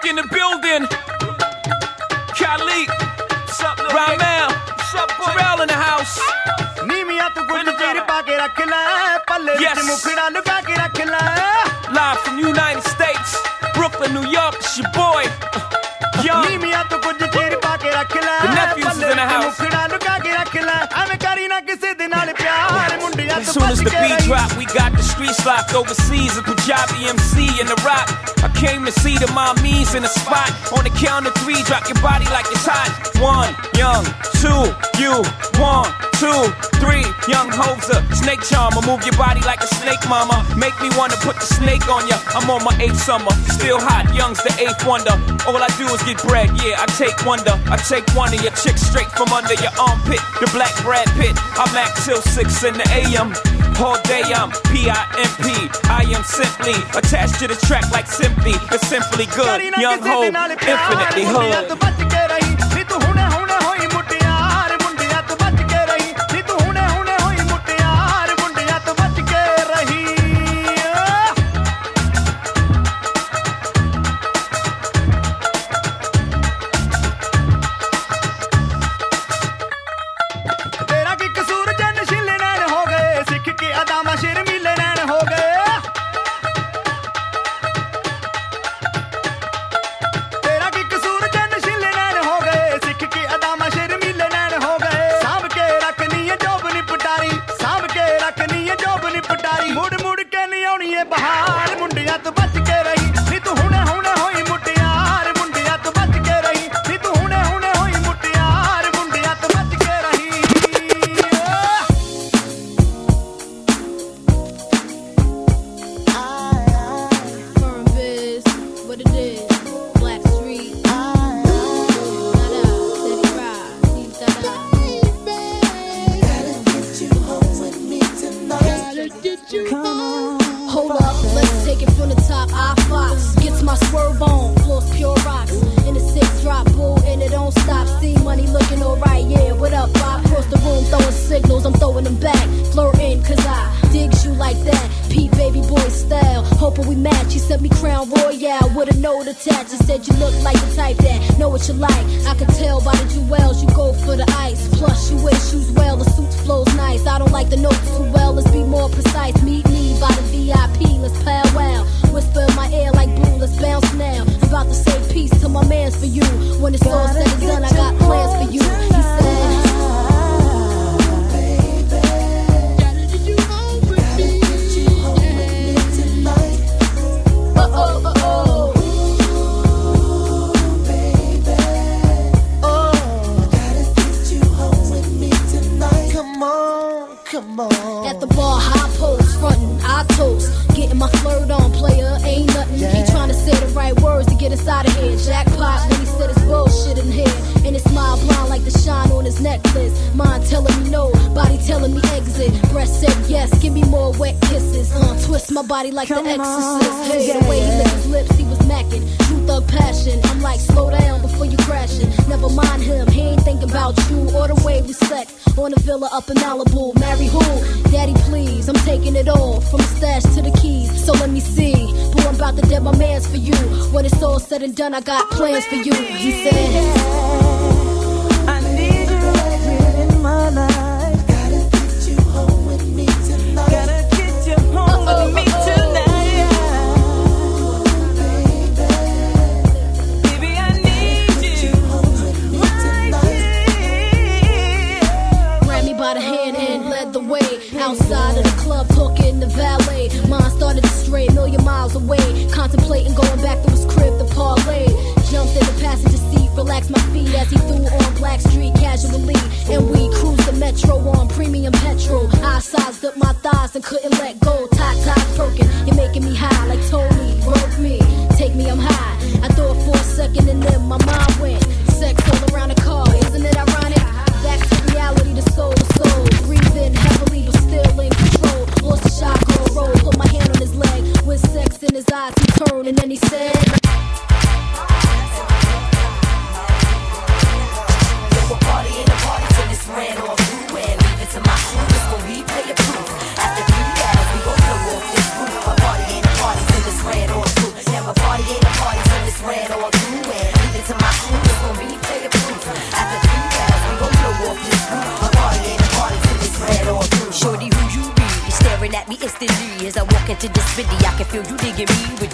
York in the building. Khalid. Ramel. Terrell in the house. ਨੀਵੀਆਂ ਤੂੰ ਕੁਝ ਚਿਰ ਪਾ ਕੇ ਰੱਖ ਲੈ ਪੱਲੇ ਵਿੱਚ Yes. ਮੁਖੜਾ ਲੁਕਾ ਕੇ ਰੱਖ ਲੈ Live from United States. Brooklyn, New York. It's your boy. Young. ਨੀਵੀਆਂ ਤੂੰ ਕੁਝ ਚਿਰ ਪਾ ਕੇ ਰੱਖ ਲੈ The nephews is ਪੱਲੇ in the ਵਿੱਚ house. ਮੁਖੜਾ ਲੁਕਾ ਕੇ ਰੱਖ ਲੈ ਐਵੇਂ ਕਰੀ ਨਾ ਕਿਸੇ ਦੇ ਨਾਲ ਪਿਆਰ ਮੁੰਡਿਆਂ As ਤੋਂ soon as the beat drop, we got the streets locked overseas. A Punjabi MC in the rock. I came to see the mommies in the spot. On the count of three, drop your body like it's hot. One, young, two, you, one, two, three, young hoser, snake charmer. Move your body like a snake, mama. Make me wanna put the snake on ya. I'm on my eighth summer, still hot. Young's the eighth wonder. All I do is get bread, yeah. I take wonder. I take one of your chicks straight from under your armpit. The black Brad Pitt. I'm at till six in the a.m. All day I'm P-I-M-P. I am simply attached to the track like simply. It's simply good. Young Hope, infinitely hood. Hoping we match. He sent me Crown Royal with a note attached. He said you look like the type that know what you like. I can tell by the jewels you go for the ice. Plus you wear shoes well, the suit flows nice. I don't like the notes too well, let's be more precise. Meet me by the VIP, let's powwow. Whisper in my ear like blue, let's bounce now. I'm about to say peace to my mans for you. When it's all said and done, I got plans for you. He said. Toast. Getting my flirt on, player, ain't nothing. He tryna say the right words to get us out of here. Jackpot his necklace. Mind telling me no, body telling me exit. Breast said yes, give me more wet kisses. Uh, twist my body like the exorcist. Hey, the way he licked his lips, he was macking. True thug passion. I'm like, slow down before you crashing. Never mind him, he ain't thinking about you or the way we sex. On a villa up in Malibu. Marry who? Daddy, please. I'm taking it all from the stash to the keys. So let me see. Boy, I'm about to dead my mans for you. When it's all said and done, I got plans for you. He said. Away. Contemplating going back to his crib to parlay. Jumped in the passenger seat, relaxed my feet as he threw on Blackstreet casually. And we cruised the metro on premium petrol. I sized up my thighs and couldn't let go. Tot tot broken, you're making me high like Tony. Broke me, take me, I'm high. I thought for a second and then my mind went. Sex all around the car, isn't it ironic? Back to reality, the soul to soul. Breathing heavily, but still in control. Lost the shot, go roll. Put my hand on his leg. With sex in his eyes, he turned and then he said.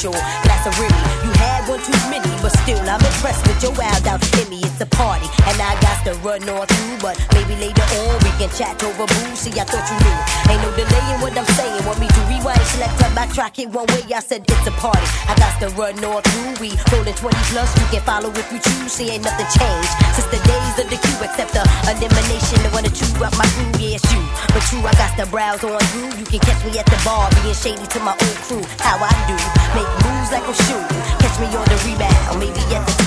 Your glass of Remy. You had one too many, but still I'm impressed with your wild out in. It's a party, and I got to run on through, but maybe later on we can chat over booze. See, I thought you knew. Ain't no delay in what I'm saying. Want me to rewind, select up my track it one way? I said it's a party. I got to run on through. We rolling 20 plus. You can follow if you choose. See, ain't nothing changed since the days of the queue, except the elimination of one or two up my crew. It's you, but true, I got to browse on through. You can catch me at the bar, being shady to my old crew. How I do, make moves like a shoe. Catch me on the rebound, maybe at the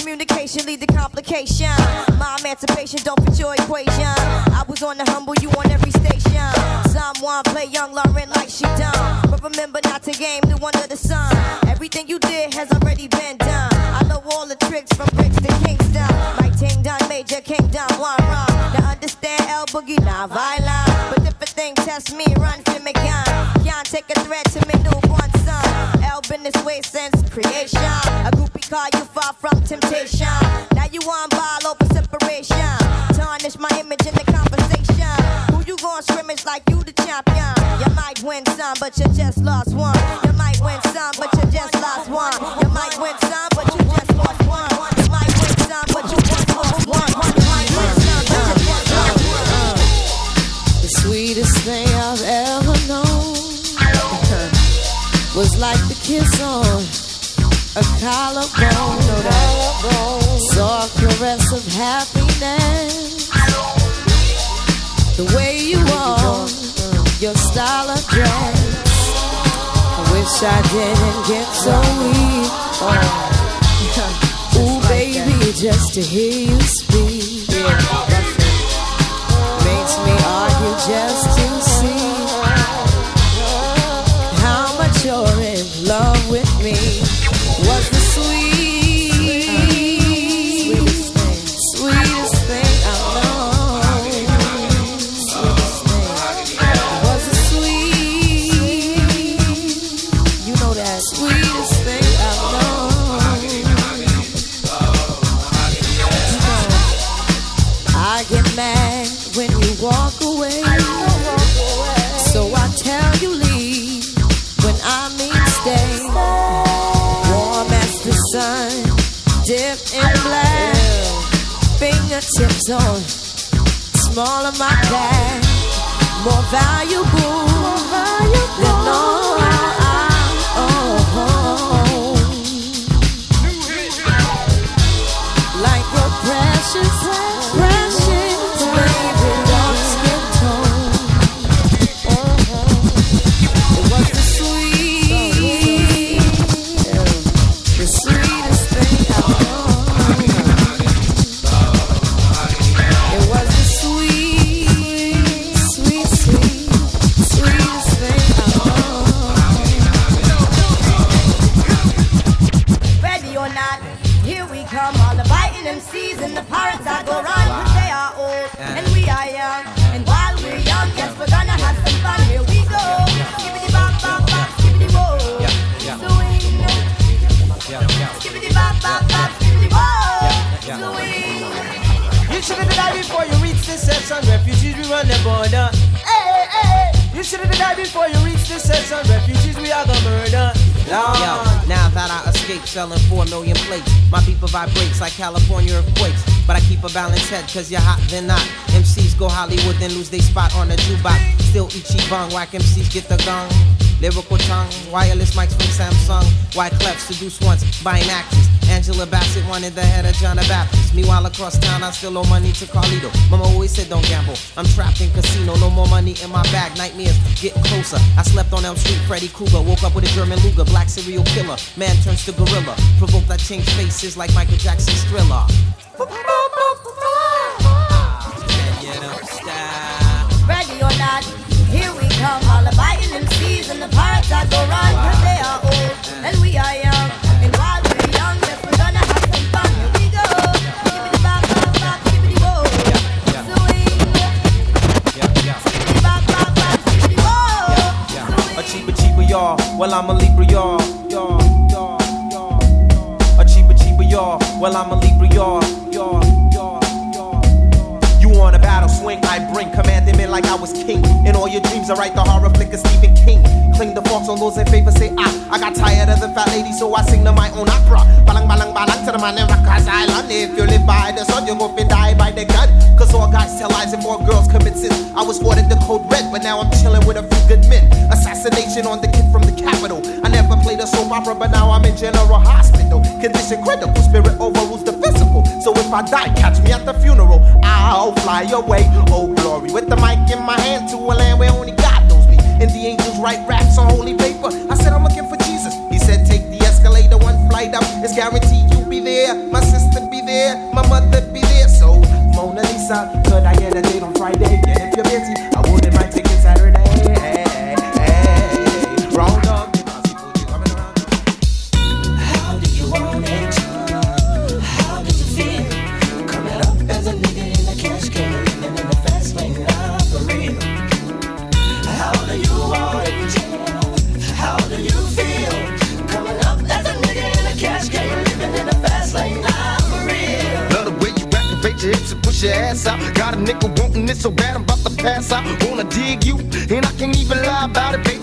Miscommunication lead to complication. My emancipation don't fit your equation. I was on the humble, you on every station. Someone play young Lauryn like she done. But remember not to game the one of the sun. Everything you did has already been done. I know all the tricks from bricks to Kingston. My Ting done major kingdom one run. Now understand L Boogie not violent. But if a thing test me, run for me gun. Can't take a threat to me newborn son. L been this way since creation. A from temptation. Now you on ball over separation. Tarnish my image in the conversation. Who you gon' scrimmage like you the champion? You might win some, but you just lost one. You a collarbone. Soft caress of happiness. The way you are, your style of dress. I wish I didn't get so weak. Oh. Ooh, baby, just to hear you speak. Small of my back. More valuable, head, cause you're hot, then not. MCs go Hollywood, then lose their spot on the jukebox. Still Ichiban, whack MCs get the gun. Lyrical tongue, wireless mics from Samsung. Wyclef seduce once, buying actress. Angela Bassett wanted the head of John the Baptist. Meanwhile, across town, I still owe money to Carlito. Mama always said don't gamble. I'm trapped in casino, no more money in my bag. Nightmares getting closer. I slept on Elm Street, Freddy Krueger. Woke up with a German Luger, black serial killer. Man turns to gorilla. Provoked, I change faces like Michael Jackson's thriller. not. Here we come, all the biting MCs and the pirates that go run, cause they are old and we are young. And while we're young, yes, we're gonna have some fun. We go. Bop, bop, bop. A cheaper, cheaper, y'all. Well, I'm a Libra, y'all. Y'all. A cheaper, cheaper, y'all. Well, I'm a Libra, y'all. Commanding like I was king. In all your dreams, I write the horror flick of Stephen King. Cling the forks on those in favor, say ah. I got tired of the fat lady, so I sing to my own opera. Balang balang balang to the man in Rikers Island. If you live by the sun, you gon' be die by the gun. Cause all guys tell lies and more girls commit sins. I was ordered the code red, but now I'm chilling with a few good men. Assassination on the kid from the capital. I never played a soap opera, but now I'm in general hospital. Condition critical, spirit overrules the physical. So if I die, catch me at the funeral. I'll fly away, oh glory. With the mic in my hand to a land where only God knows me. And the angels write raps on holy paper. I said, I'm looking for Jesus. He said, take the escalator one flight up. It's guaranteed you'll be there. My sister be there. My mother be there. So, Mona Lisa, could I get a date on Friday? And if you're busy, I wouldn't ass out. Got a nickel wanting it so bad I'm about to pass out. Wanna dig you, and I can't even lie about it, baby.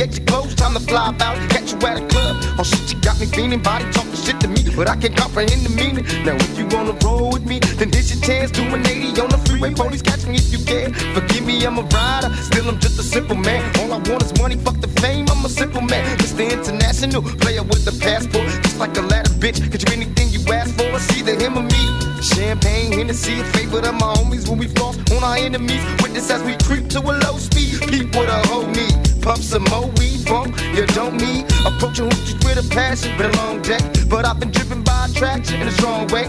Just alleviate your clothes, time to fly about. Catch you at a club. Oh shit, you got me feeling, body talking shit to me, but I can't comprehend the meaning. Now if you wanna roll with me, then this your chance. Do an 80 on the freeway, police catch me if you can. Forgive me, I'm a rider, still I'm just a simple man. All I want is money, fuck the fame. I'm a simple man, Mr. International player with a passport, just like a ladder, bitch. Get you anything you ask for, it's either him or me. Champagne, Hennessy, favorite of my homies when we floss on our enemies. Witness as we creep to a low speed. Peep what a hoe need. Pump some more weed, bump, you don't need. Approaching hoochies with a passion, been a long day. But I've been driven by attraction in a strong way.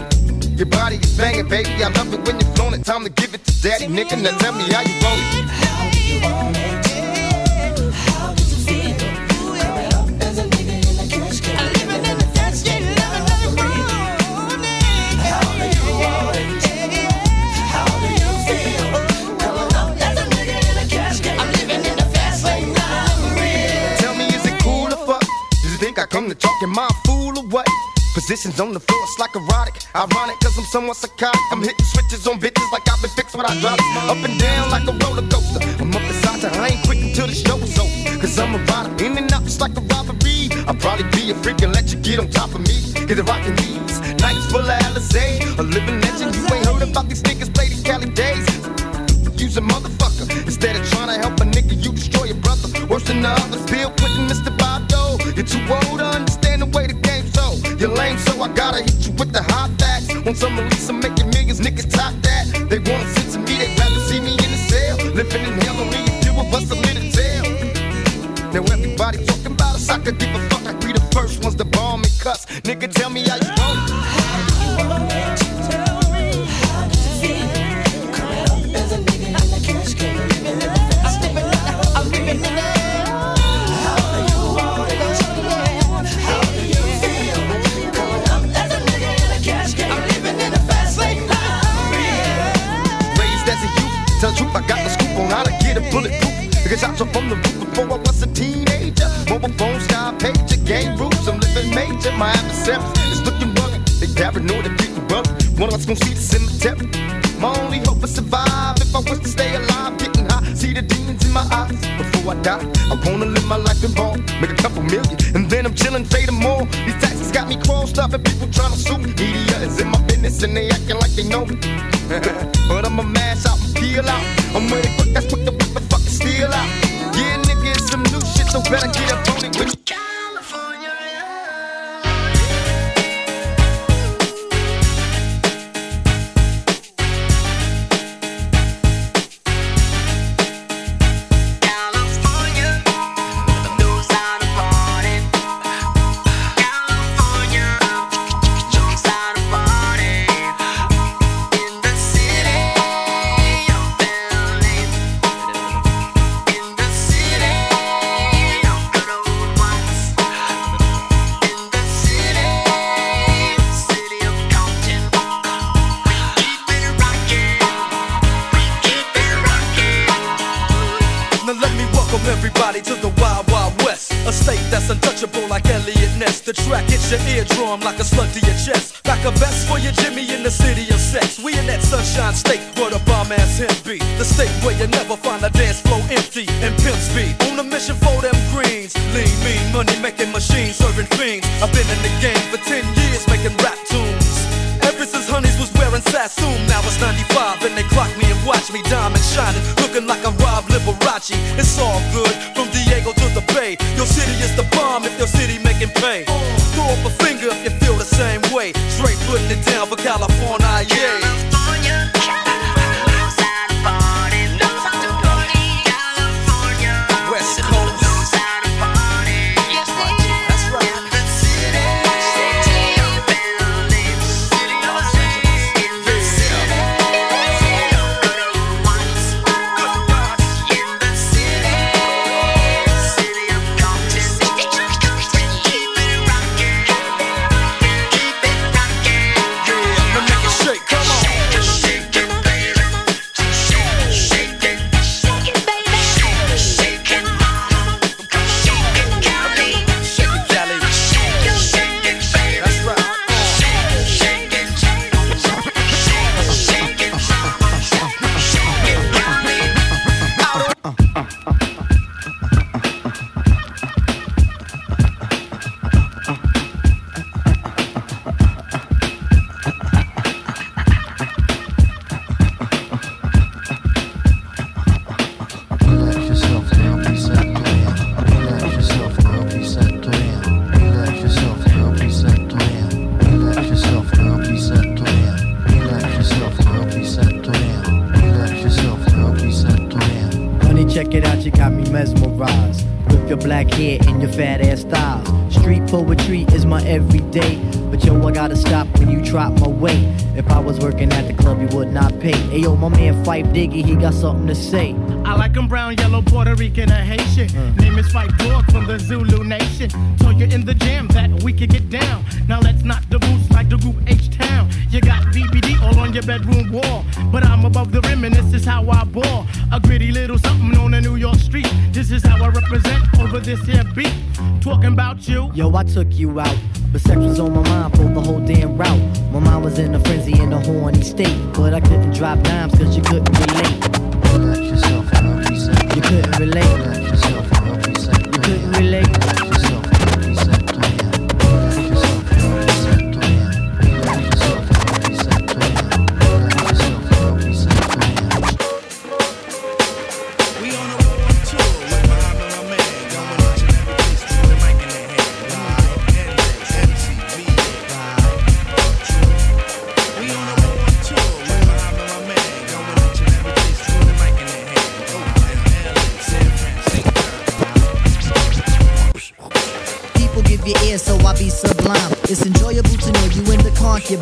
Your body is banging, baby. I love it when you're flown. Time to give it to daddy, nigga. Now tell me how you roll it. How you want it? To in my fool or what? Positions on the floor, it's like erotic. Ironic, cause I'm somewhat psychotic. I'm hitting switches on bitches like I've been fixed when I drop it. Up and down like a roller coaster. I'm up beside you, I ain't quick until the show is over. Cause I'm a rider, in and out just like a robbery. I'll probably be a freak and let you get on top of me. Get the rockin' these nights full of Alizé. A living legend, you ain't heard about these niggas play these Cali days. Use a motherfucker. Instead of trying to help a nigga, you destroy your brother. Worse than the others, Bill Clinton. You're too old to understand the way the game's so. You're lame, so I gotta hit you with the hot facts. Want some release, I'm making millions, niggas top that. They wanna sit to me, they rather see me in the cell. Living in hell, only a few of us a tail. Now everybody talking about us, I could give a fuck. I be the first ones to bomb and cuss. Nigga, tell me how you want bulletproof. Nigga shots from the roof before I was a teenager. Mobile phone, sky pager, game rules. I'm living major. My adversaries is looking rugged. They paranoid and getting rugged. One of us gonna see the cemetery. My only hope is survive. If I was to stay alive, getting high, see the demons in my eyes. Before I die, I wanna live my life in ball, make a couple million, and then I'm chillin', fading more. These taxes got me crossed up, and people tryna sue me. Media is in my business, and they acting like they know me. but I'ma mash out and peel out. I'm ready quick, that's quick to fucking out. Yeah, nigga, some new shit, so better get up on it everyday. But yo, I gotta stop when you drop my weight. If I was working at the club, you would not pay. Ayo, my man Phife Diggy, he got something to say. I like 'em brown, yellow, Puerto Rican, or Haitian. Name is Phife Dog from the Zulu Nation. Told you in the jam that we could get down. Now let's knock the boots like the group H Town. You got BBD all on your bedroom wall. But I'm above the rim and this is how I ball. A gritty little something on a New York street. This is how I represent over this here beat. Talking about you. Yo, I took you out. But sex was on my mind for the whole damn route. My mind was in a frenzy in a horny state. But I couldn't drop dimes cause you couldn't relate. Relax yourself, girl, be set You couldn't relate. Relax yourself, girl, be set You couldn't relate.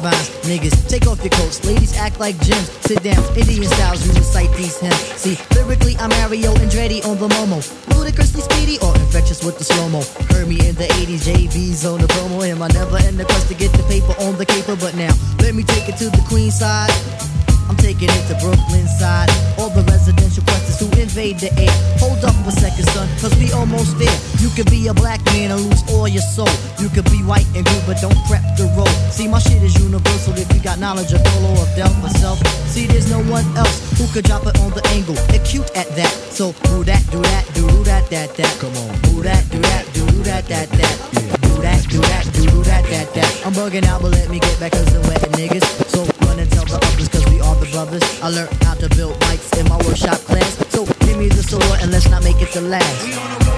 Niggas, take off your coats. Ladies act like gems. Sit down, Indian styles, you recite these hymns. See, lyrically, I'm Mario Andretti on the Momo. Ludicrously speedy or infectious with the slow mo. Heard me in the 80s, JV's on the promo. Am I never in the quest to get the paper on the caper, but now let me take it to the queen side. I'm taking it to Brooklyn side. All invade the air. Hold up for a second, son, cause we almost there. You could be a black man and lose all your soul. You could be white and blue, but don't prep the road. See, my shit is universal if you got knowledge of Dolo or Del myself. See, there's no one else who could drop it on the angle. They're cute at that. So do that, do that, do that, that, that. Come on. Do that, do that, do that, that, that. Do that, do that, do that, that, that. I'm bugging out, but let me get back cause I'm wetting niggas. So run and tell the others cause we are the brothers. I learned how to build mics in my workshop class. So give me the solo and let's not make it the last.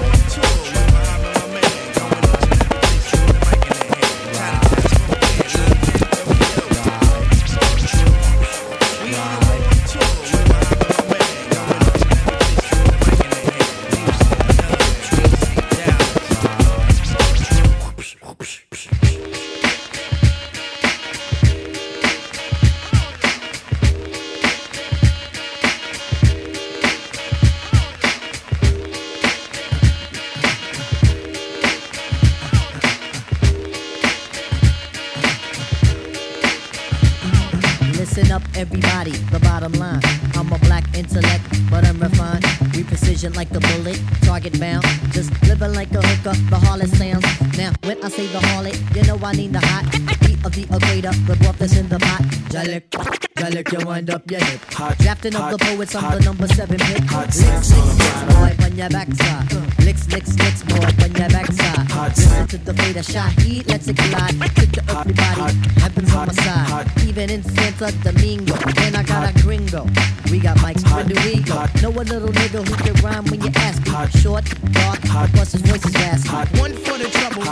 Drafting of the poets, I'm the number seven pick. Licks, licks, licks, boy, on your backside. Licks, licks, licks, boy, on your backside. Listen to the fate of Shaheed, let's it collide. Kick the everybody, heaven's on my side. Even in Santa Domingo, and I got a gringo. We got mics, where do we go? Know a little nigga who can rhyme when you ask me. Short, dark, plus his voice is raspy. One for the trouble,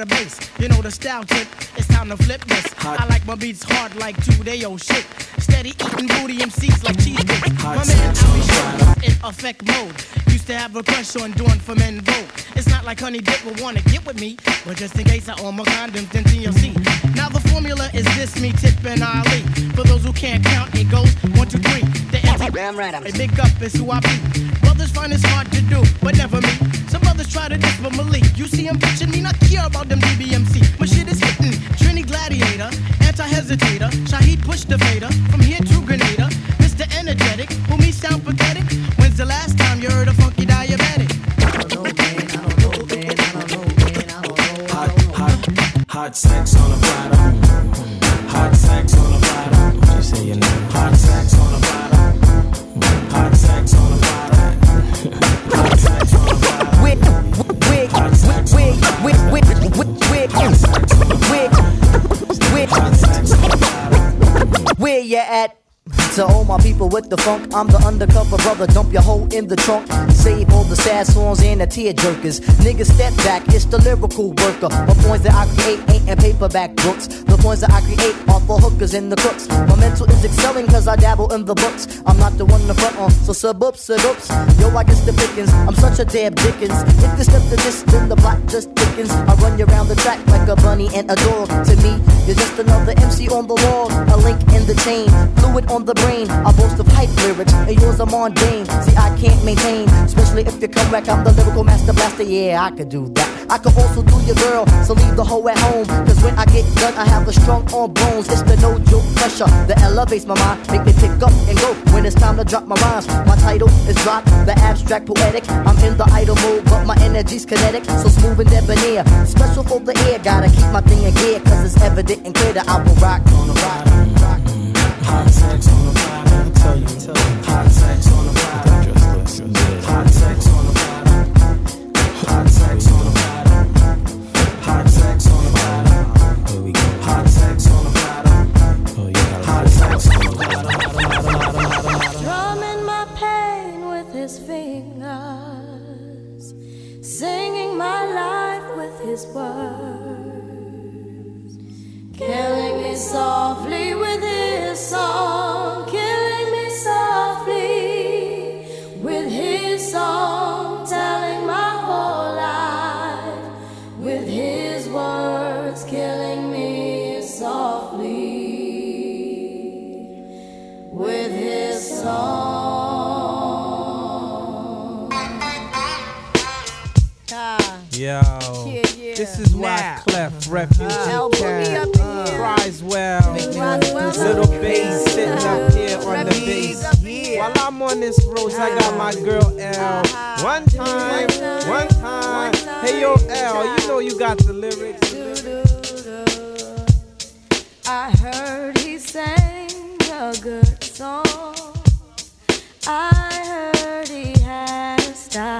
the bass. You know the style tip, it's time to flip this. I like my beats hard like two day old shit. Steady eating booty MCs like cheese. My man, I be sure in effect mode. Used to have a crush on doing for men vote. It's not like Honey Dip would wanna get with me, but just in case I own my condoms, then TLC. Now the formula is this: me, Tip, and Ali. For those who can't count, it goes one, two, three. The Damn right, I'm. A big up is who I be. Brothers find it's hard to do, but never me. Some brothers try to diss but Malik. You see him bitching me, not care about them DBMC. My shit is hitting. Trini Gladiator, anti-hesitator. Shaheed push the fader. From here to Grenada. Mr. Energetic, who me sound pathetic. When's the last time you heard a funky diabetic? I don't know, man. I don't know, man. I don't know, man. I don't know, man. Hot sex on a platter. Hot sex on a platter. What you say your name? Hot sex on a platter. Where you at? To all my people with the funk, I'm the undercover brother. Dump your hoe in the trunk. Save all the sad songs and the tear jerkers. Niggas step back, it's the lyrical worker. The points that I create ain't in paperback books. The points that I create are for hookers and the crooks. My mental is excelling cause I dabble in the books. I'm not the one to front on, so sub up, sub ups. Yo, I guess the pickings. I'm such a damn Dickens. If you step to this, then the block just thickens. I run you around the track like a bunny and a dog. To me, you're just another MC on the wall. A link in the chain, fluid on the brain. I boast of hype lyrics, and yours are mundane. See, I can't maintain, especially if you come back. I'm the lyrical master blaster. Yeah, I could do that. I could also do your girl, so leave the hoe at home. Cause when I get done, I have a strong arm bones. It's the no joke pressure that elevates my mind, make me pick up and go when it's time to drop my rhymes. My title is drop, the abstract poetic. I'm in the idle mode, but my energy's kinetic, so smooth and debonair. Special for the air, gotta keep my thing in gear, cause it's evident and clear that I will rock on the rock. Hot sex on a platter. I tell you. Hot sex on a platter. Hot sex on a platter. Hot sex on a platter. Hot sex on a platter. Here we go. Hot sex on a platter. Oh, you got hot sex on a platter. Drumming my pain with his fingers, singing my life with his words, killing me softly with his song, killing me softly with his song, telling my whole life with his words, killing me softly with his song. Yo, Yeah, yeah. this is why Nah. Clef Refugee L Boogie Cat up in here. cries well. Little bass sitting up here on the bass. While I'm on this road, I got my uh-huh. girl L. Uh-huh. One time, one time. Hey yo, L, you know you got the lyrics. I heard he sang a good song. I heard he had a style.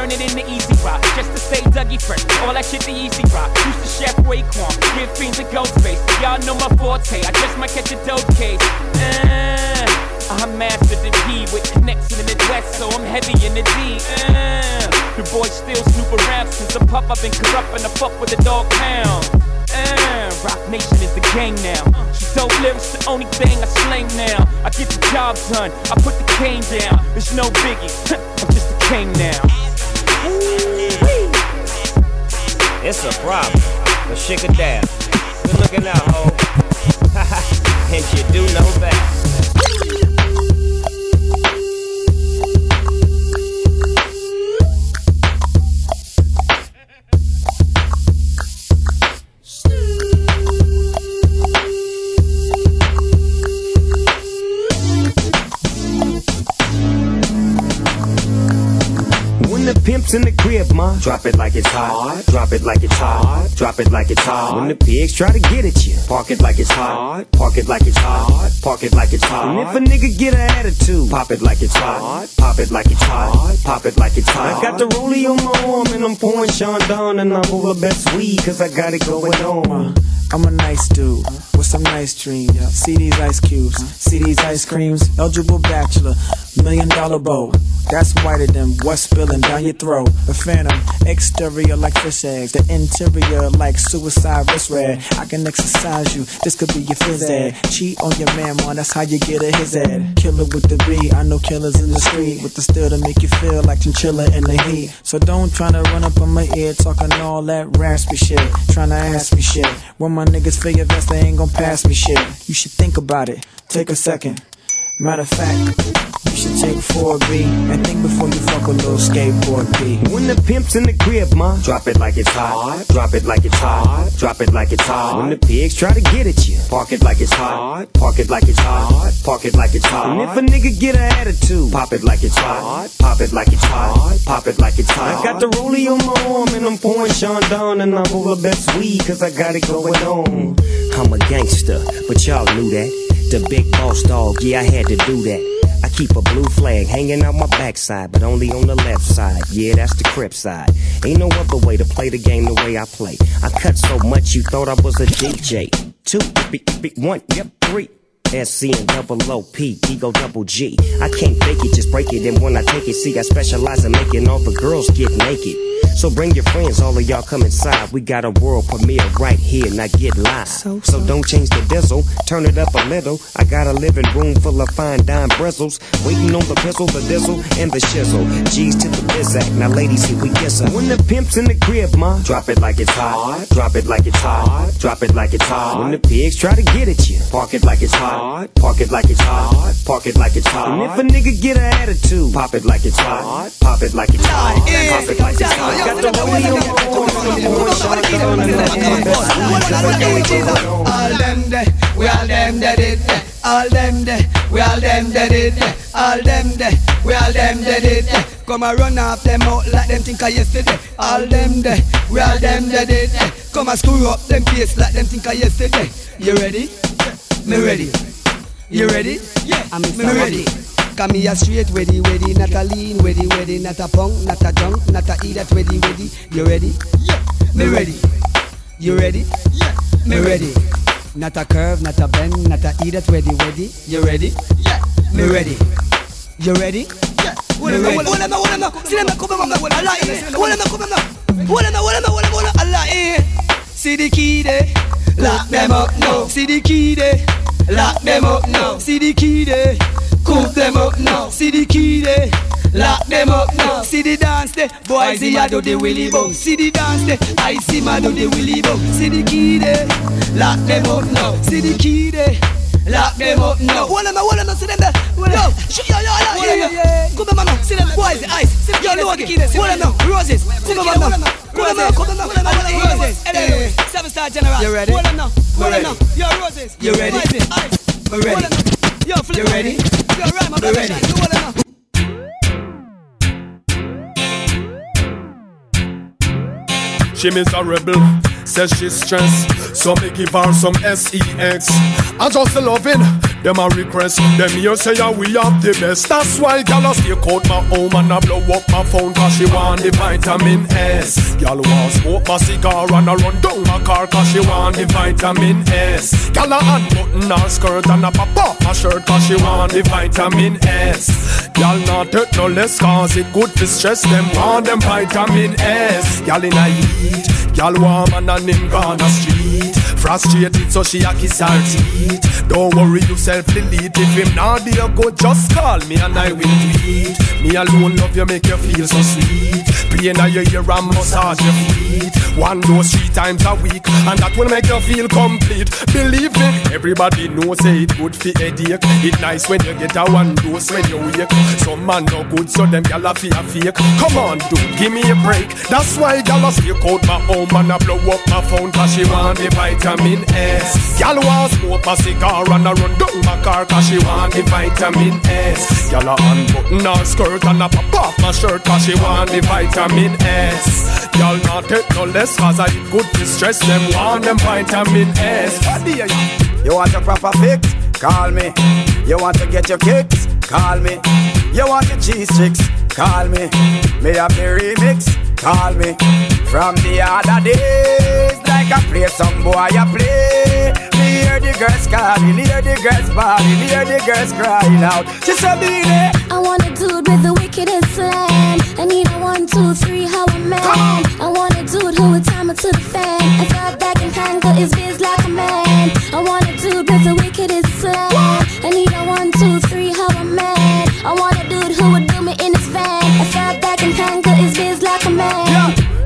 turn it into easy rock. Just to stay Dougie fresh, all that shit the easy rock. Used to chef Raekwon, give fiends a ghost face. Y'all know my forte, I just might catch a dope case. Uh, I mastered the D with connections in the West, so I'm heavy in the D. Uh, the boy still snoop around since the pup. I've been corrupt and fuck with the dog pound. Uh, Roc Nation is the gang now. She dope lyrics, the only thing I slang now. I get the job done, I put the cane down. There's no biggie, I'm just a king now. It's a problem, but shake it down. Good looking out, ho. and you do know best. The in the crib, ma, drop it like it's hot. Drop it like it's hot. Drop it like it's hot. When the pigs try to get at you, park it like it's hot. Park it like it's hot. Park it like it's hot. And if a nigga get an attitude, pop it like it's hot. Pop it like it's hot. Pop it like it's hot. I got the rollie on my arm and I'm pouring Chandon and I'm over best weed cause I got it going on. I'm a nice dude with some nice dreams. See these ice cubes, see these ice creams. Eligible bachelor, million dollar bow. That's whiter than what's spilling down your throat. A phantom, exterior like fish eggs, the interior like suicide wrist red. I can exercise you, this could be your phys ed. Cheat on your man, man, that's how you get a his ed. Killer with the B, I know killers in the street with the steel to make you feel like chinchilla in the heat. So don't try to run up on my ear talking all that raspy shit. Trying to ask me shit. When my niggas feel your vest, they ain't gon' pass me shit. You should think about it. Take a second. Matter of fact, you should take 4B and think before you fuck a little skateboard P. When the pimp's in the crib, ma, drop it like it's hot. Drop it like it's hot. Drop it like it's hot. When the pigs try to get at you, park it like it's hot. Park it like it's hot. Park it like it's hot. And if a nigga get an attitude, pop it like it's hot. Pop it like it's hot. Pop it like it's hot. I got the rollie on my arm and I'm pouring Chandon and I'm over best weed cause I got it going on. I'm a gangster, but y'all knew that. The big boss dog, yeah, I had to do that. I keep a blue flag hanging out my backside, but only on the left side. Yeah, that's the crip side. Ain't no other way to play the game the way I play. I cut so much you thought I was a DJ. Two, b- b- one, yep, three. SC and double OP, ego double G. I can't fake it, just break it. And when I take it, see, I specialize in making all the girls get naked. So bring your friends, all of y'all come inside. We got a world premiere right here, now get live. So, don't change the diesel, turn it up a little. I got a living room full of fine dime bristles. Waiting on the pistol, the diesel, and the shizzle. G's to the bizac, now ladies, here we kiss her. When the pimp's in the crib, ma, drop it like it's hot. Drop it like it's hot. Drop it like it's hot. When the pigs try to get at you, park it like it's hot. Park it like it's hot. Park it like it's hot. And if a nigga get an attitude, pop it like it's hot. Pop it like it's hot. Pop it like it's hot. All them there, we all them that there. All them there, we all them that there. All them there, we all them that there. Come and run off them out like them think of yesterday. All them there, we all them that it. Come and screw up them face like them think of yesterday. You ready? Me ready. You ready? Yeah, I'm ready. Come here straight, ready, ready, not a lean, ready, ready, not a punk, not a junk, not a eat that, ready, ready. You ready? Yeah, me ready. You ready? Yeah, me ready. Not a curve, not a bend, not a eat that, ready, ready. You ready? Yeah, me ready. You ready? Yeah, me ready. See the key there, lock them up now. See the key there, lock them up now. See the key there. Cook them up now. See the key there. Lock them up now. See the dance there. Boys, see I do the willy bow. See the dance there. I see my do the willy bow. See the key there. Lock them up now. See the key there. Lock them up now. Hold them, hold them, see them there. Yo, shoot yo, yo, yo, yo. Come on. See them. Boys, the ice. Yo, Logan. Hold them now. Roses. Come on, mama. Come on, mama. Come on, mama. Roses. Seven star general. You ready? Hold them now. Hold them. Yo, roses. You ready? Ice. We ready. Yo, flip You ready? Yo, right, my brother. ready. You hold them now. She miserable, says she's stressed. So me give her some sex. I just loving them a request. Them here say yeah, we have the best. That's why gal a stay out my home and I blow up my phone cause she want the vitamin S. Gal want smoke my cigar and I run down my car cause she want the vitamin S. Gal a unbutton her skirt and a pop off her shirt cause she want the vitamin S. Gal not take no less cause it good to stress them want them vitamin S. Gal in a heat, gal warm and a him gone a street. Frustrated so she a kiss her teeth. Don't worry yourself delete if him not there go just call me and I will tweet. Me alone love you make you feel so sweet. Play now your ear and massage your feet. One dose three times a week and that will make you feel complete. Believe me, everybody knows say it good for headache. It nice when you get a one dose when you wake. Some man no good so them gyal a feel fake. Come on dude, give me a break. That's why gyal a stick out my home and I blow up my phone cause she want the vitamin vitamin S. Y'all want smoke a cigar and a run down my car cause she want the vitamin S. Y'all a unbutton her skirt and a pop off my shirt cause she want the vitamin S. Y'all not take no less cause I eat good distress them want them vitamin S. You want a proper fix? Call me. You want to get your kicks? Call me. You want your cheese tricks? Call me. Me have the remix? Call me. From the other days, like I play some boy, I play. Me hear the girls calling, hear the girls bawling, hear the girls crying out. She said, "Be there." I want a dude with the wickedest slam. I need a one, two, three, how a man. I want a dude who would time it to the fan. I thought back and handle his biz like a man.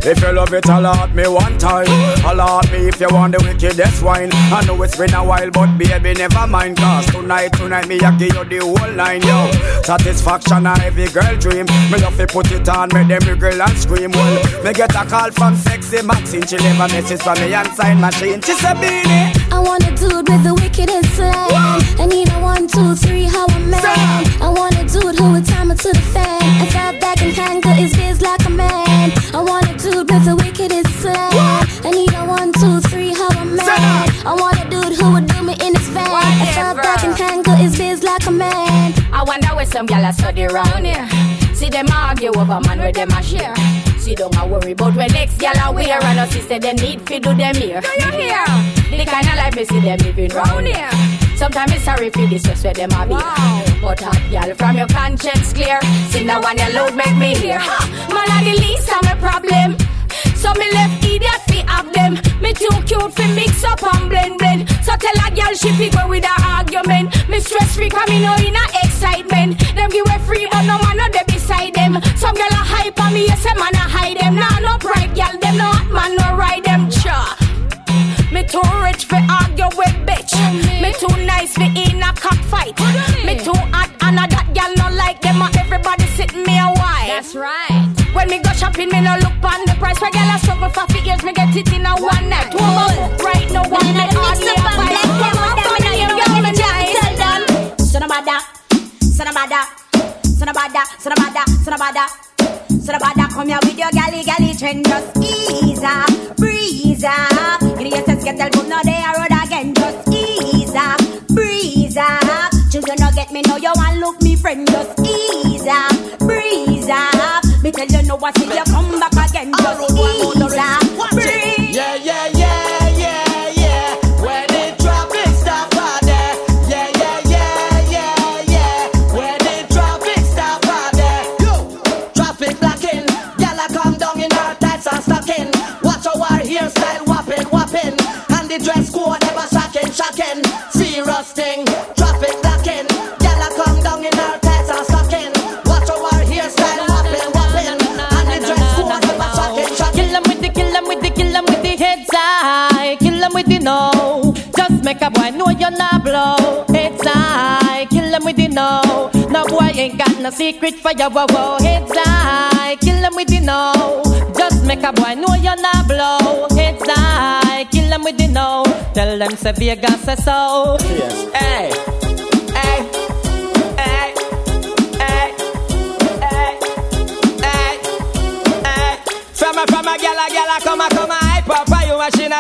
If you love it, allot me one time. Allot me if you want the wickedest wine. I know it's been a while, but baby, never mind. Cause tonight, tonight, me, I give you the whole line, yo. Satisfaction, a every girl dream. Me love to put it on, make them wriggle and scream. Well, me get a call from sexy Maxine. She leave a message from me and sign machine. She said, Beenie. I want a dude with the wickedest slam. I need a one, two, three, how a man. I want a dude who would time it to the fan. I thought back and handle his biz like who would do me in his van. I thought back and handle his biz like a man. I wonder where some gyal a study round here. See them argue over man where them a share. See don't a worry about when next gyal a wear and us say them need fi do them here. Do you hear? The kind of life me see them living round here. Sometimes it's sorry for this just where them a be. But hot gyal from your conscience clear. See now one your load make me hear. Man a the least of my problem. So me left idiot fi have them. Me too cute fi mix up and blend blend. So tell a girl she fi go with her argument. Me stress free cause me know in a excitement. Them give way free but no man no dey beside them. Some girl a hype on me yes a man a hide them. Nah no pride girl them no hot man no ride them. Cha. Me too rich fi argue with bitch. Me too nice fi in a cockfight. Me too hot and a that girl no like them. A everybody sit me a while. That's right. When me go shopping, me no look on the price. Where girl a struggle for fi years, me get it in a one night. Whoa, right now one night all year. Come on, come on, you girl, me tell them. Son of a da, son of a da, son of a da, son of a da, son of a da. Son of a da, come here with your galley, galley trend. Just ease up, breeze up. You know, just get the boom, no they are road again. Just ease up, breeze up. Children don't get me, know you want look me friend. Just ease up. Me tell you I see you come back again. Just ease. Yeah, yeah, yeah, yeah, yeah. Where the traffic stop out. Yeah, yeah, yeah, yeah, yeah. Where the traffic stop out traffic blocking. Gyal a come down in her tights and stocking. Watch our hairstyle whopping, whopping. And the dress code ever shocking, shocking. Serious thing. High. Kill 'em with the no. Just make a boy know you're not blow. Heads high. Kill 'em with the no. No boy ain't got no secret for your wow It's Heads high. Kill 'em with the no. Just make a boy know you're not blow. Heads high. Kill 'em with the no. Tell them say Vegas say so. Hey. Hey. Hey. Hey. Hey. Hey. Hey. From a, from a gal, a gal, a come a, come a hype up for you machine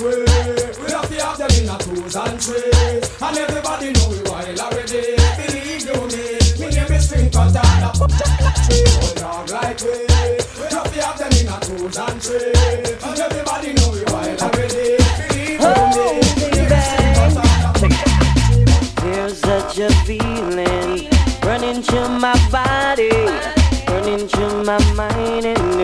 like we. Have to have them in a twos and threes. And everybody know we wild already. Believe you me, me name is Contada. Old dog like we. We have to have them in a twos and. And everybody know we wild already. Such a feeling running through my body, running through my mind, and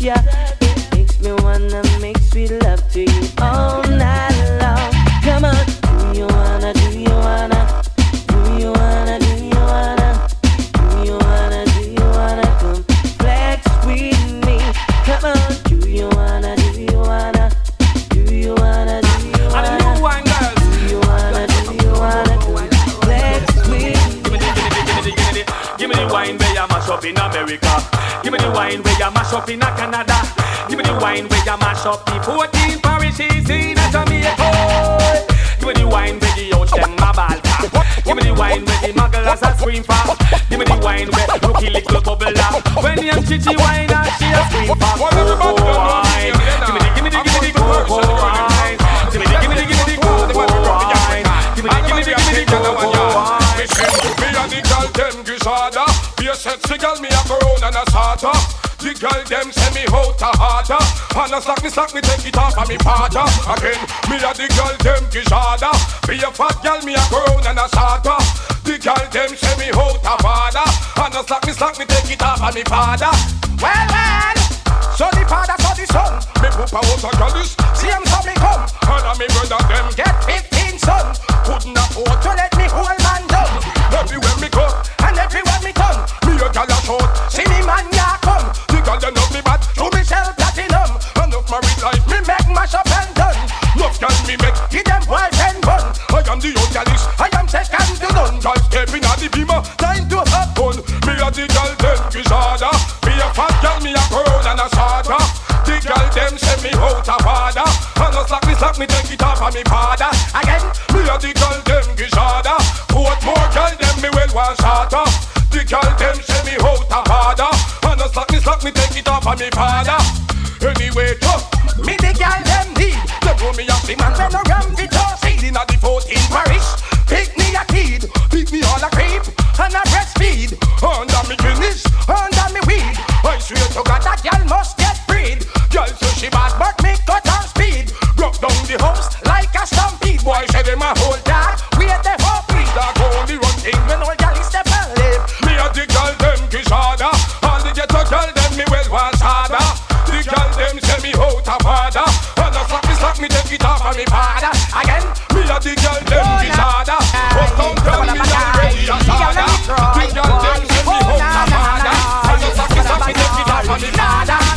ya. It makes me wanna make sweet love to you all night long. Come on, do you wanna? Do you wanna? Do you wanna? Do you wanna? Do you wanna? Do you wanna come flex with me? Come on, do you wanna? Do you wanna? Do you wanna? Do you wanna? Do you wanna? Do you wanna come flex with me? Give me the wine where you mash up in America. Give me the wine where you mash up in a Canada. Give me the wine where you mash up the 14 parishes in Jamaica. Give me the wine where the ocean them a ball. Give me the wine where the mugglers a scream for. Give me the wine where looky little bubble up. When you chichi wine and she a scream for. Cocoa wine. Sexy girl me a corona and a sata The girl them send me out a harder And a slack me slack me take it off of me father Again, me and the girl them gizada Be a fat girl me a corona and a sata The girl them send me out a father And a slack me slack me take it off of me father Well, well, so the father, so the son. Me poop a out a girl is Same so me come. And a me brother them Get 15 son. Couldn't afford To let me hold man down. Everywhere me go And everywhere me come. Me a gal a short See me man ya come. The girl them love me bad To me sell platinum. Enough married life Me make mash up and done. Love girl me make Give them and bun. I am the old I am second to none. Girl stepping at the beamer Time to have fun Me a the girl them gizada Me a fat girl me a crown and a sata The girl them send me out a father And a slack me slack me take it off of me father Again want sata The girl them send me out a father And a slack me slack me take it off of me father Anyway, tough Me the girl them need. Them know me a the man When no ram fit us. Feeding at the 14 Parish. Pick me a kid. Pick me all a Creep. And a breastfeed. Under me Guinness Under me weed. I swear to God That girl must take it off of me father Again. Me a the girl them kishada But down tell me already a The girl them me a father And a slap me slap me take it off of me father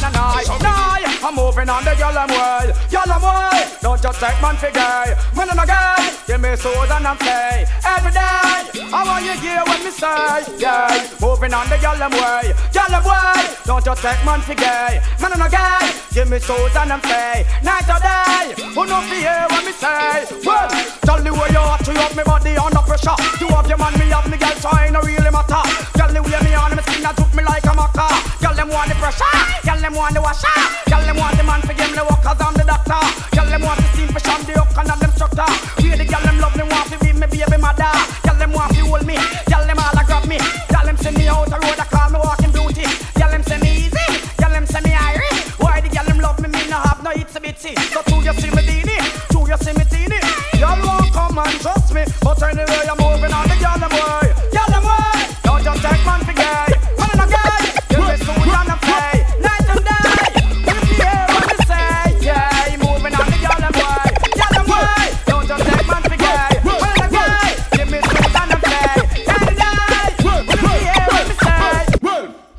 I'm moving on the yellow way. Don't just take man figure, man and a guy. Give me souls and I'm play every day. I want you hear what me say, yeah. Moving on the yellow way, yellow way. Don't just take man figure, man and a guy. Give me souls and I'm play night or day. Who know fi hear what me say? Well, tell the way you hot, you have me body under pressure. You have your man, me have me girl, so I no really matter. Girl, the way me on me skin, I took me like a maca. Girl, them want the pressure, girl, them want the washer. Girl, them want the man for give me the work, anyway, I'm moving on the girl them way. Girl them way. Don't just take man for gay. Man in a gay. Give me soon on the play. Night and day. You hear what me say, yeah, moving on the girl them way. Girl them way. Don't just take man for gay. Man in a gay. Give me soon on the play. Night and day. You hear what me say.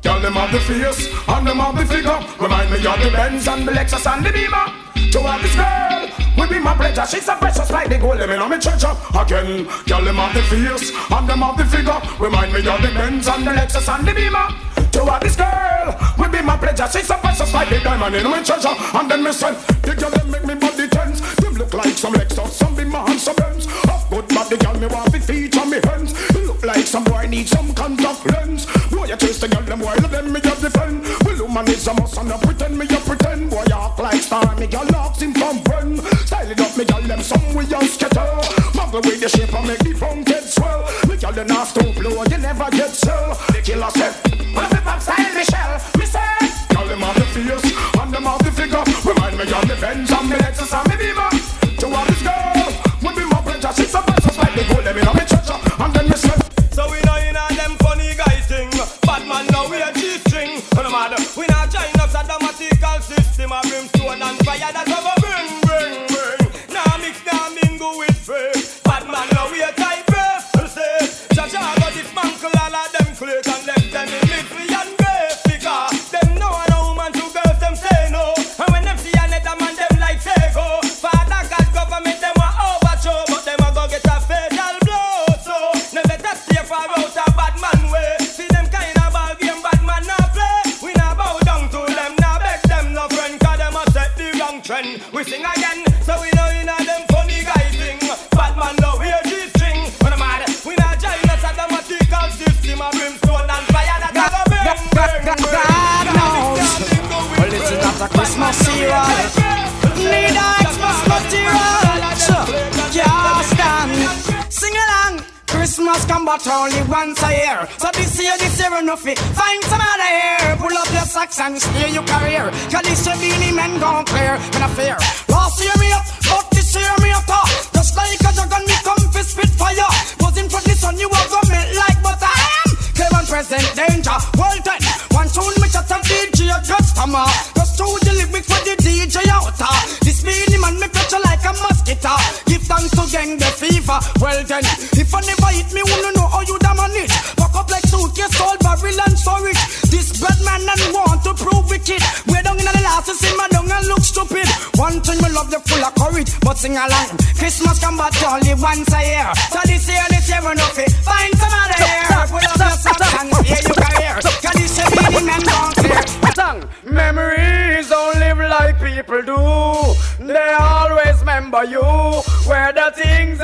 Girl, them have the face and them have the figure. Remind me of the Benz and the Lexus and the Beamer. To have this girl will be my pleasure. She's a precious like the gold. Let me know me treasure again. Girl, them have the face and them have the figure. Remind me of the Benz and the Lexus and the Beamer. To have this girl will be my pleasure. She's a precious like the diamond in my treasure. And then me say, the girl them make me body tense. Them look like some Lexus, some Beamer and some Benz. Of good body, girl, me want to feature me hands. Look like some boy need some contact lens. Boy, you chase the girl them while them me just defend. Is a must and pretend me Muggle with the shape and make people do. They always remember you. where the things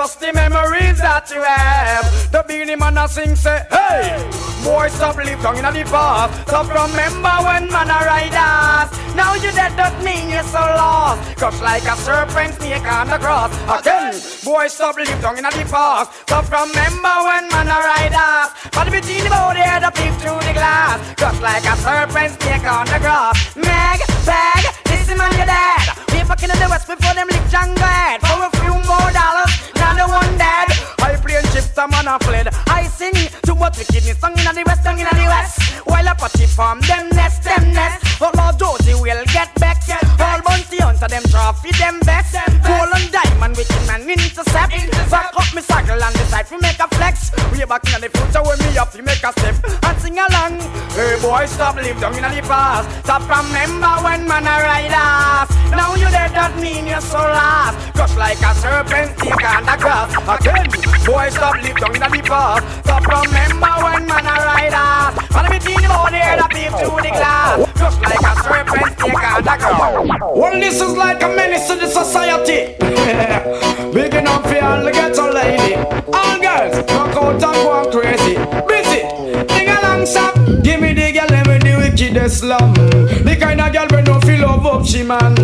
just the memories that you have. The Beenie Man a sing say, hey, boy stop live down in the past. Stop remember when man a ride us. Now you dead don't mean you're so lost. Crush like a serpent snake on the cross. Again, boy stop live down in the past. Stop remember when man a ride us. But the body head a peep through the glass. Just like a serpent snake on the grass. Meg, bag, this is man your dad. We back in the west before them lick jungle head. For a few more dollars, now the one dead. I plane chips, a man a fled. I sing too much wickedness song in the west, song in the west. While a party farm, them nest, them nest. But Lord Josie will get back. All bounty hunter, them trophy, them best. Gold and diamond, wicked man intercept. Back up me circle and decide we make a flex. We back in the future when me up, we make a step and sing along. Hey boy, stop live down in the past. Stop remember when man a ride us. Now you dead, that mean you're so lost. Crush like a serpent, snake on grass. Again, boy, stop live down in the past. Stop remember when man a ride us. And me team out there, that peep through the glass. Just like a serpent, snake on the grass. Well, this is like a menace to the society. Big enough for all the ghetto lady. All girls, rock out and go crazy. Busy, ding along, stop. Give me the girl, let me the wickedest slum. The kind of girl we no feel love up, she man.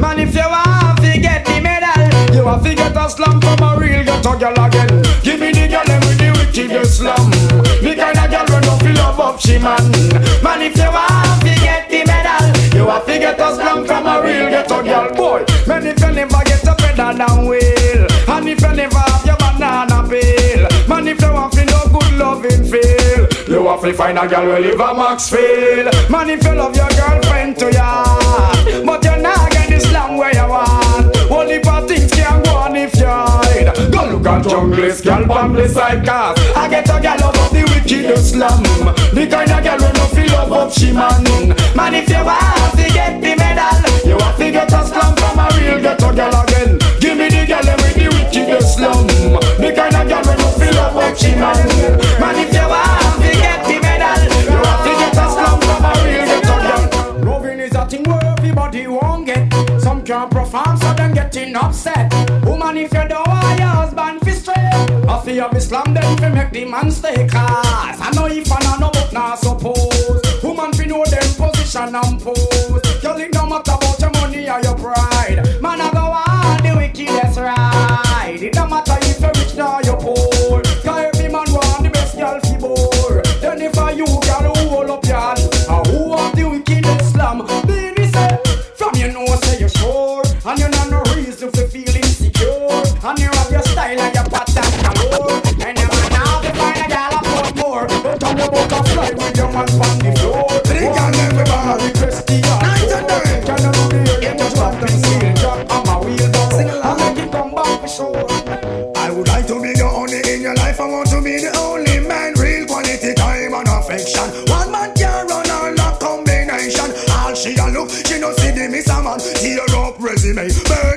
Man, if you want to get the medal, you have to get a slam from a real ghetto girl again. Give me the girl with the wickedest slam. The kind of girl when no feel love up she man. Man, if you want to get the medal, you have to get a slam from a real ghetto girl boy. Man, if you never get a better than will, and if you never have your banana peel, man, if you want to no good loving feel, you have to find a girl who live a max feel. Man, if you love your girlfriend to ya, but you're not get the slam where you want. Only hide. Go look at junglist, girl on the side cars. I get a girl out of the wicked slum. The kind of girl who no feel love up she man. Man, if you want to get the medal, you want to get a slum from a real ghetto girl again. Give me the girl with the wicked slum. The kind of girl who no feel love up she man. Man, if you want to get the medal, you want to get a slum from a real ghetto girl. Loving is a thing where everybody won't get. Some can't perform, so them getting upset. Woman, if you don't Feel of Islam, then fi make the man stay class. I know if I know but not suppose. Woman fi know them position and pose. Man on the floor. Three can everybody Christian. Night and day. Can you know the ear? Just drop them steel drop on my wheel down. Sing along. And make it come back for sure. I would like to be the only in your life. I want to be the only man. Real quality time and affection. One man can run all that combination. All she a look, she no see the miss a man. Tear up resume, burn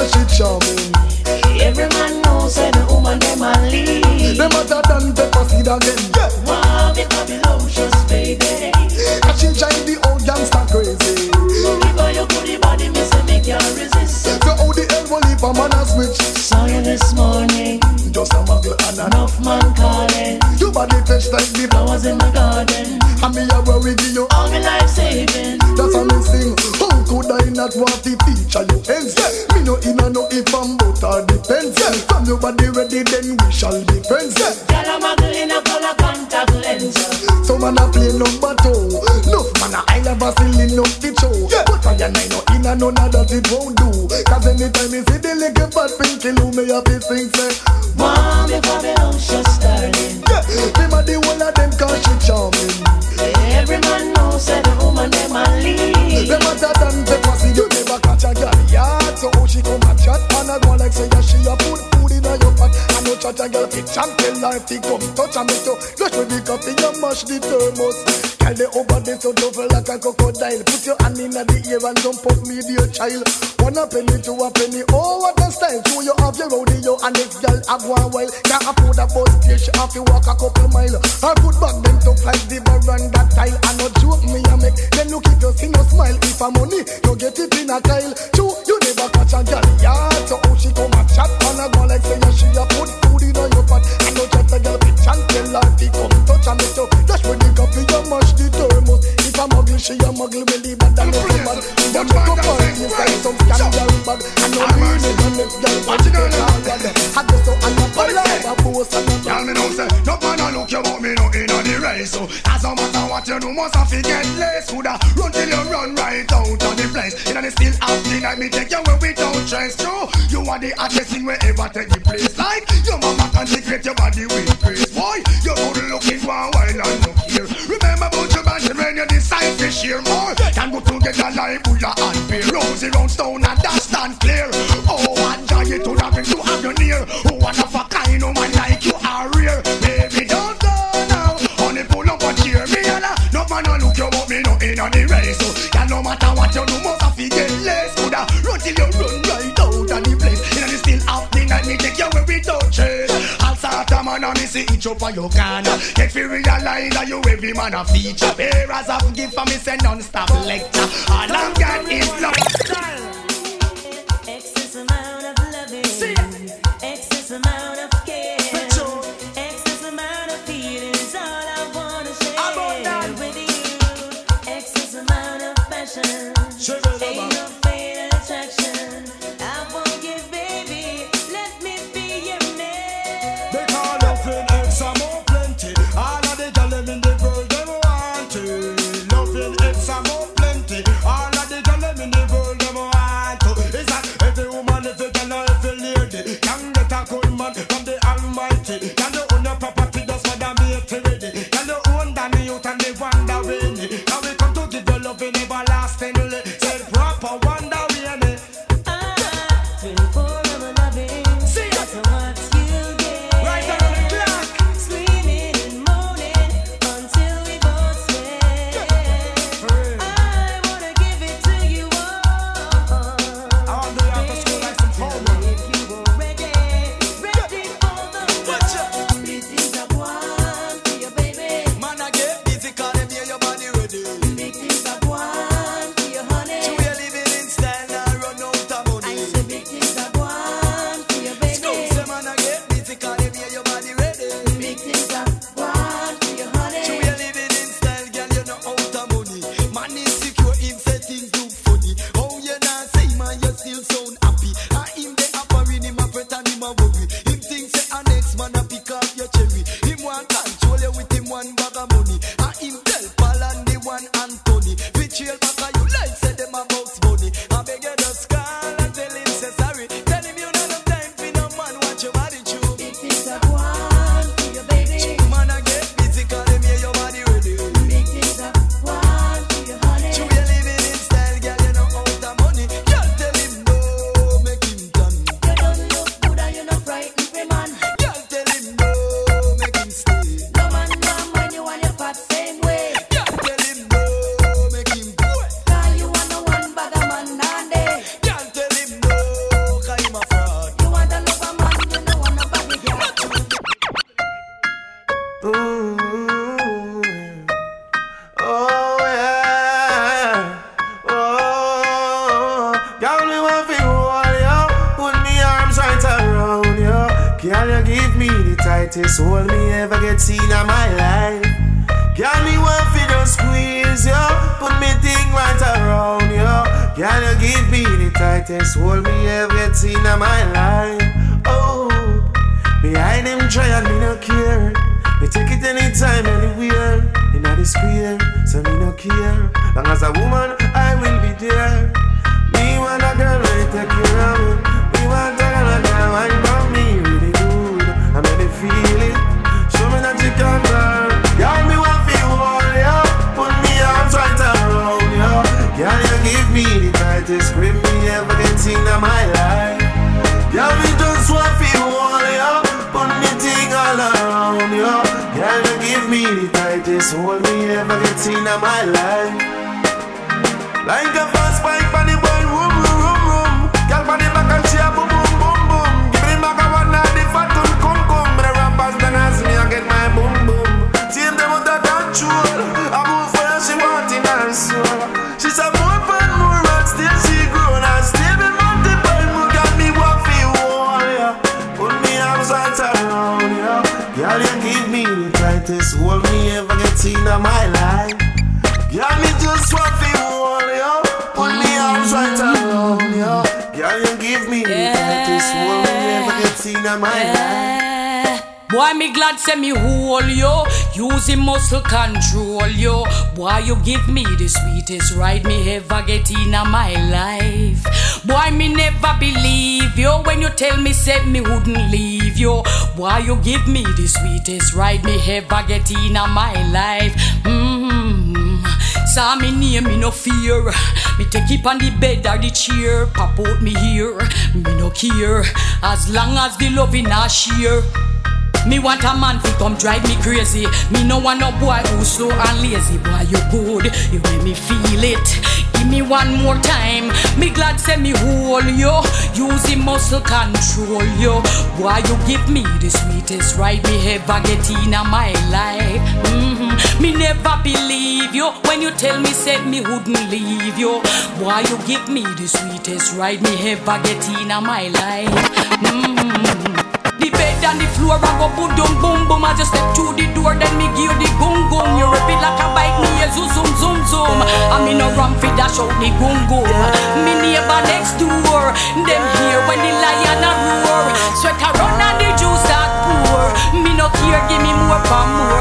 one of them cause she charming. Every man knows that the woman them a lead. Them hotter than pepper seed again. Yeah. Wow, the Babylon's just baby. And she drive the old gangster crazy. Give her your goodie body, me say make you resist. So how the hell will leave a man a switch? Saw you this morning. Just a muggle and a Enough man calling. Your body fresh like the Flowers in my garden. And me a worry give you All me life saving. That's a me sing How could I not want to feature you ends Me no in a no if I'm but all depends From your body ready then we shall be friends Girl, I'm a girl in a color contact lens. So man a play number two. Enough man a I love a silly enough to show But I and I no in a none of that it won't do. Cause anytime me see the little fat pinky loo Me have to sing say and her if come touch and make you Rush with the coffee and mash the thermos. Girl they over there so tough like a crocodile. Put your hand in the ear and jump up me dear child. One a penny to a penny. Oh what a style. Show you off your rodeo And next girl a go a while. Can't afford a bus She have to walk a couple mile. Her foot back them tough like the veranda tile. And no joke me a make. Then look if you see no smile. If a money you you no must have to get less. Coulda run till you run right out of the place. And I still have thing I me take you away don't trust you are the hottest thing wherever take the place. Like your mama can decorate your body with grace. Boy, you good looking one while and look here. Remember about your man when you decide to share more. Can go together like Buddha and Bear. Rosy round stone and that's stand clear. on the race. So, yeah, no matter what you do, most of you get less. Coulda run till you run right out of the place. You know, they still have the night, me take you where we don't chase. I'll start a man and me see each up on your can. Get free realize that you every man a feature. Bearers have give for me say non-stop lecture. All I'm got is love. You tell me wouldn't leave yo. Why you give me the sweetest ride me ever get in my life. Mm-hmm. Saw me near me no fear. Me take it on the bed or the chair. Pop out me here, me no care. As long as the loving I share. Me want a man to come drive me crazy. Me no want no boy who's slow and lazy. Boy, you good, you make me feel it. Give me one more time. Me glad say me hold yo. Using muscle control yo. Why you give me the sweetest ride me ever get in my life. hmm Me never believe you when you tell me said me wouldn't leave you. Why you give me the sweetest ride me ever get in my life. hmm bed the floor, I go boom boom boom boom. Step through the door, then me give you the. You repeat like a bike, me a zoom zoom zoom zoom. I fi dash out the. Me neighbor next door, them hear when the lion a roar. Sweat a run and the juice that pour. Me no care, give me more for more.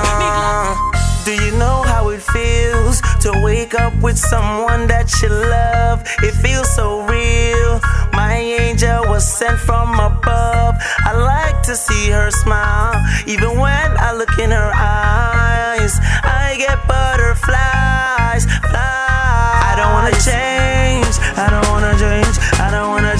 Do you know how it feels to wake up with someone that you love? It feels so real. My angel was sent from above. I like to see her smile, even when I look in her eyes. I get butterflies, fly. I don't wanna change. I don't wanna change. I don't wanna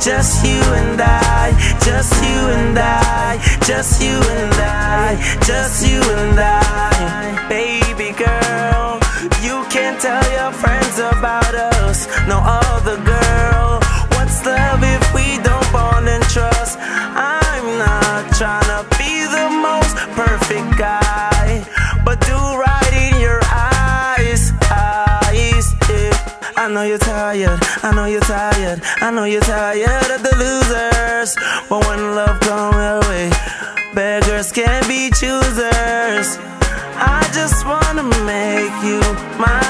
Just you and I, just you and I, just you and I, just you and I. Baby girl, you can tell your friends about us. No other girl. What's love if we don't bond and trust? I'm not trying to be the most perfect guy, but do right in your eyes, eyes. I know you're tired, I know you're tired, I know you're tired of the losers. But when love comes your way, beggars can't be choosers. I just wanna make you mine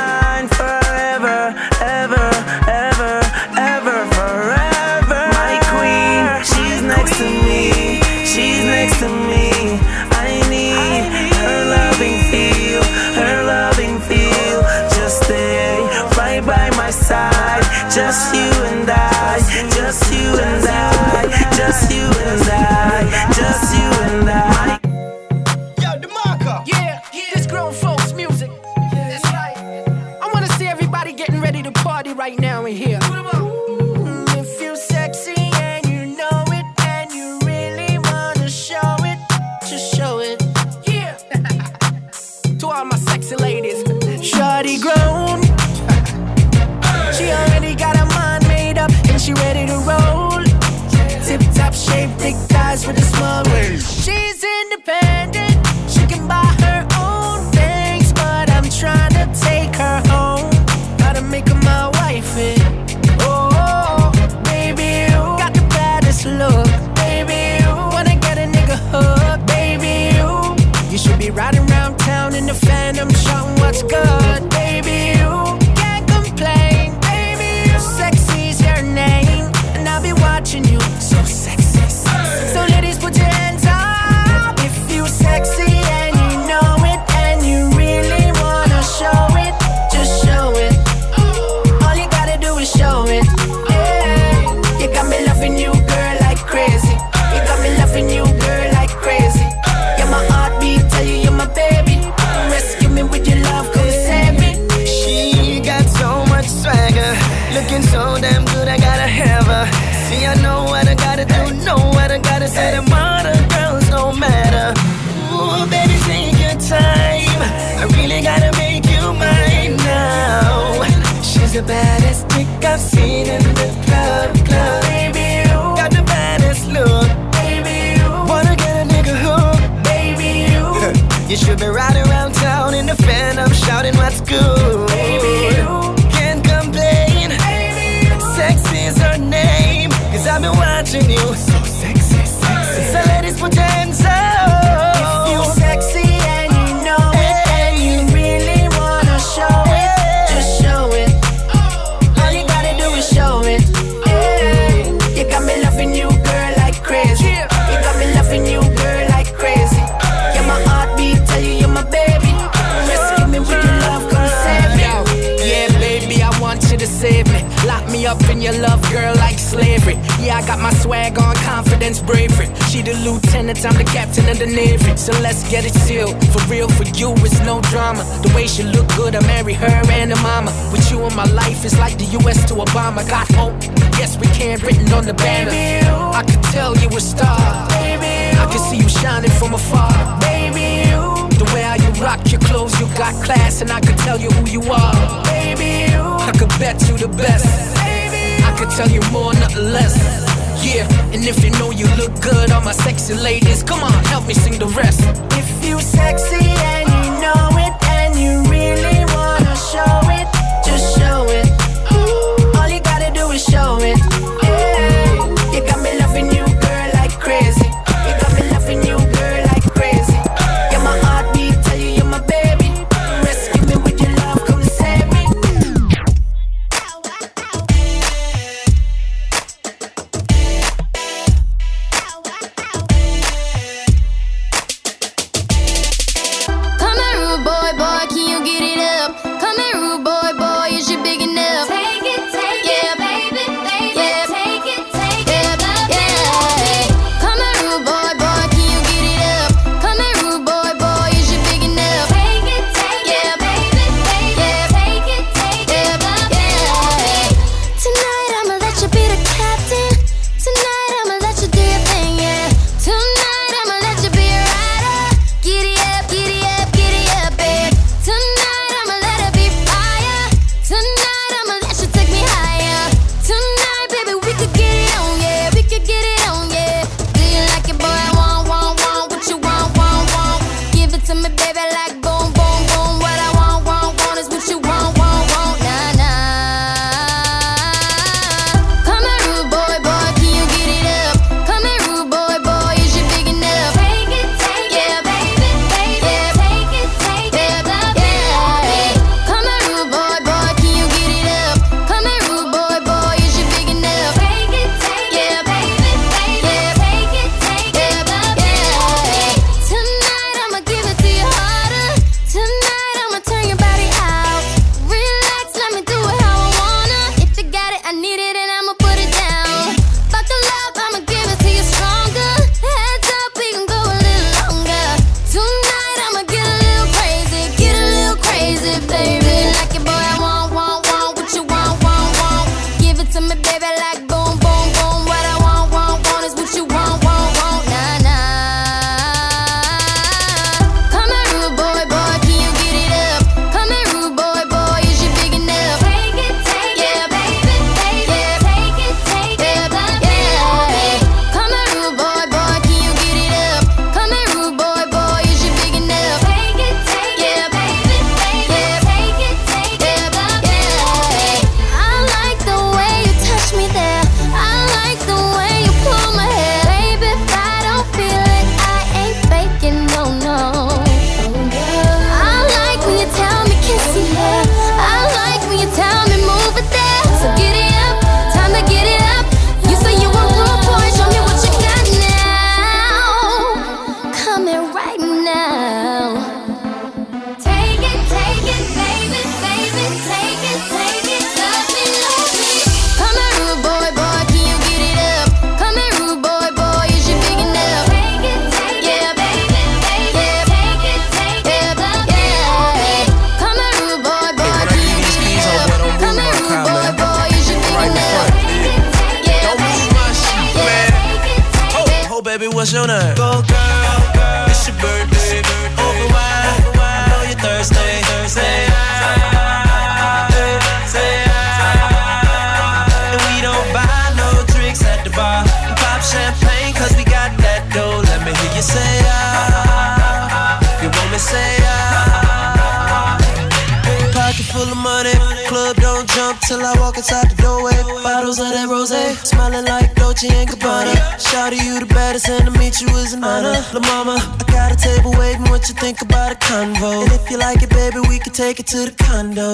man's bravery. She the lieutenant, I'm the captain of the navy. So let's get it sealed. For real, for you, it's no drama. The way she look good, I marry her and her mama. With you in my life, it's like the US to Obama. Got hope, yes, we can, written on the banner. I could tell you a star. I could see you shining from afar. Baby, you. The way how you rock your clothes, you got class, and I could tell you who you are. Baby, you. I could bet you the best. Baby, I could tell you more, nothing less gift. And if you know you look good, all my sexy ladies, come on, help me sing the rest. If you sexy and you know it, and you really wanna show it.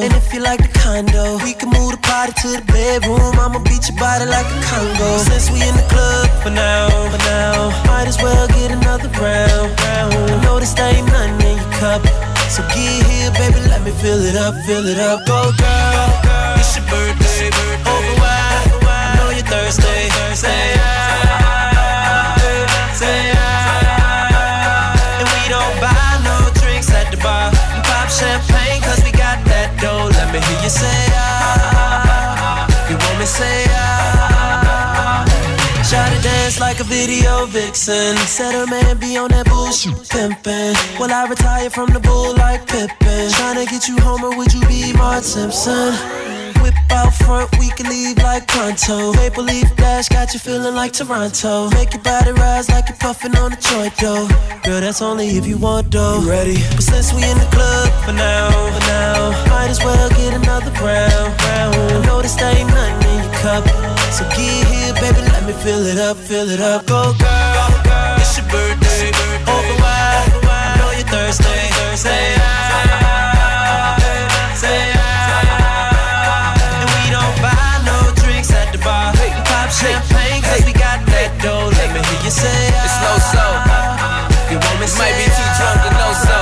And if you like the condo, we can move the party to the bedroom. I'ma beat your body like a Congo. Since we in the club for now, for now, might as well get another round. round. I know this ain't nothing in your cup. So get here, baby, let me fill it up, fill it up. Go, girl, it's your birthday. Over wide, I know you're thirsty. Say ah, you say ah. You want me say ah. Try to dance like a video vixen. Said her man be on that bullshit pimpin'. Will I retire from the bull like Pippen? Tryna get you home or would you be Marge Simpson? Out front, we can leave like pronto. Maple leaf dash got you feeling like Toronto. Make your body rise like you're puffing on a joint though. Girl, that's only if you want though. You ready? But since we in the club for now, for now, might as well get another round, round. I know this ain't nothing in your cup. So get here, baby, let me fill it up, fill it up. Go girl, it's your birthday. Over wide, I know you're thirsty. Say ah, you say. It's no so. You want me Might be too drunk to know so.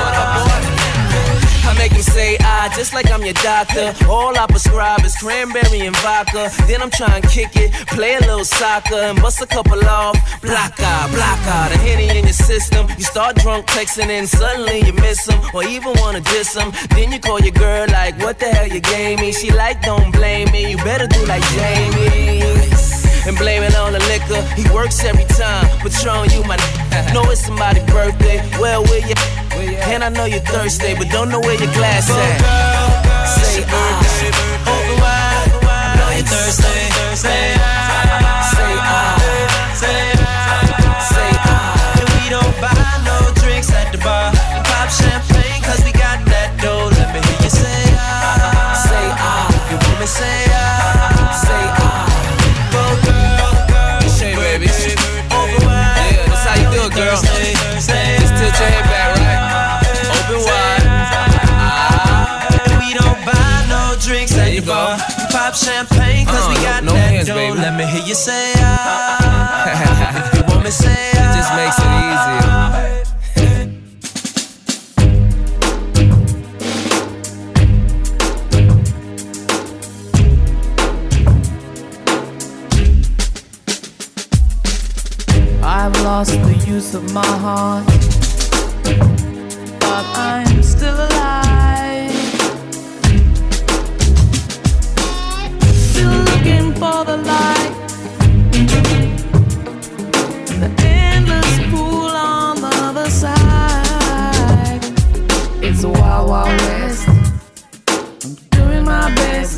I make him say ah, just like I'm your doctor. All I prescribe is cranberry and vodka. Then I'm trying to kick it, play a little soccer, and bust a couple off. Block out, block out, a henny in your system. You start drunk texting, and suddenly you miss him, or even wanna diss him. Then you call your girl like, what the hell you gave me? She like, don't blame me. You better do like Jamie and blame it on the liquor. He works every time, Patron, you my know it's somebody's birthday. Well, where you? And I know you're thirsty, but don't know where your glass at. Say ah, over wide, I know you're thirsty. Say ah, say ah, say ah, say ah. And we don't buy no drinks at the bar. Pop champagne cause we got that dough. Let me hear you say ah, say ah. You want me say pop champagne cause we Uh, got no that hands, dough. baby. Let me hear you say ah. if you want me say It ah. just makes it easier. I've lost the use of my heart, but I'm still alive. For the light, the endless pool on the other side. It's a wild, wild west. I'm doing my best.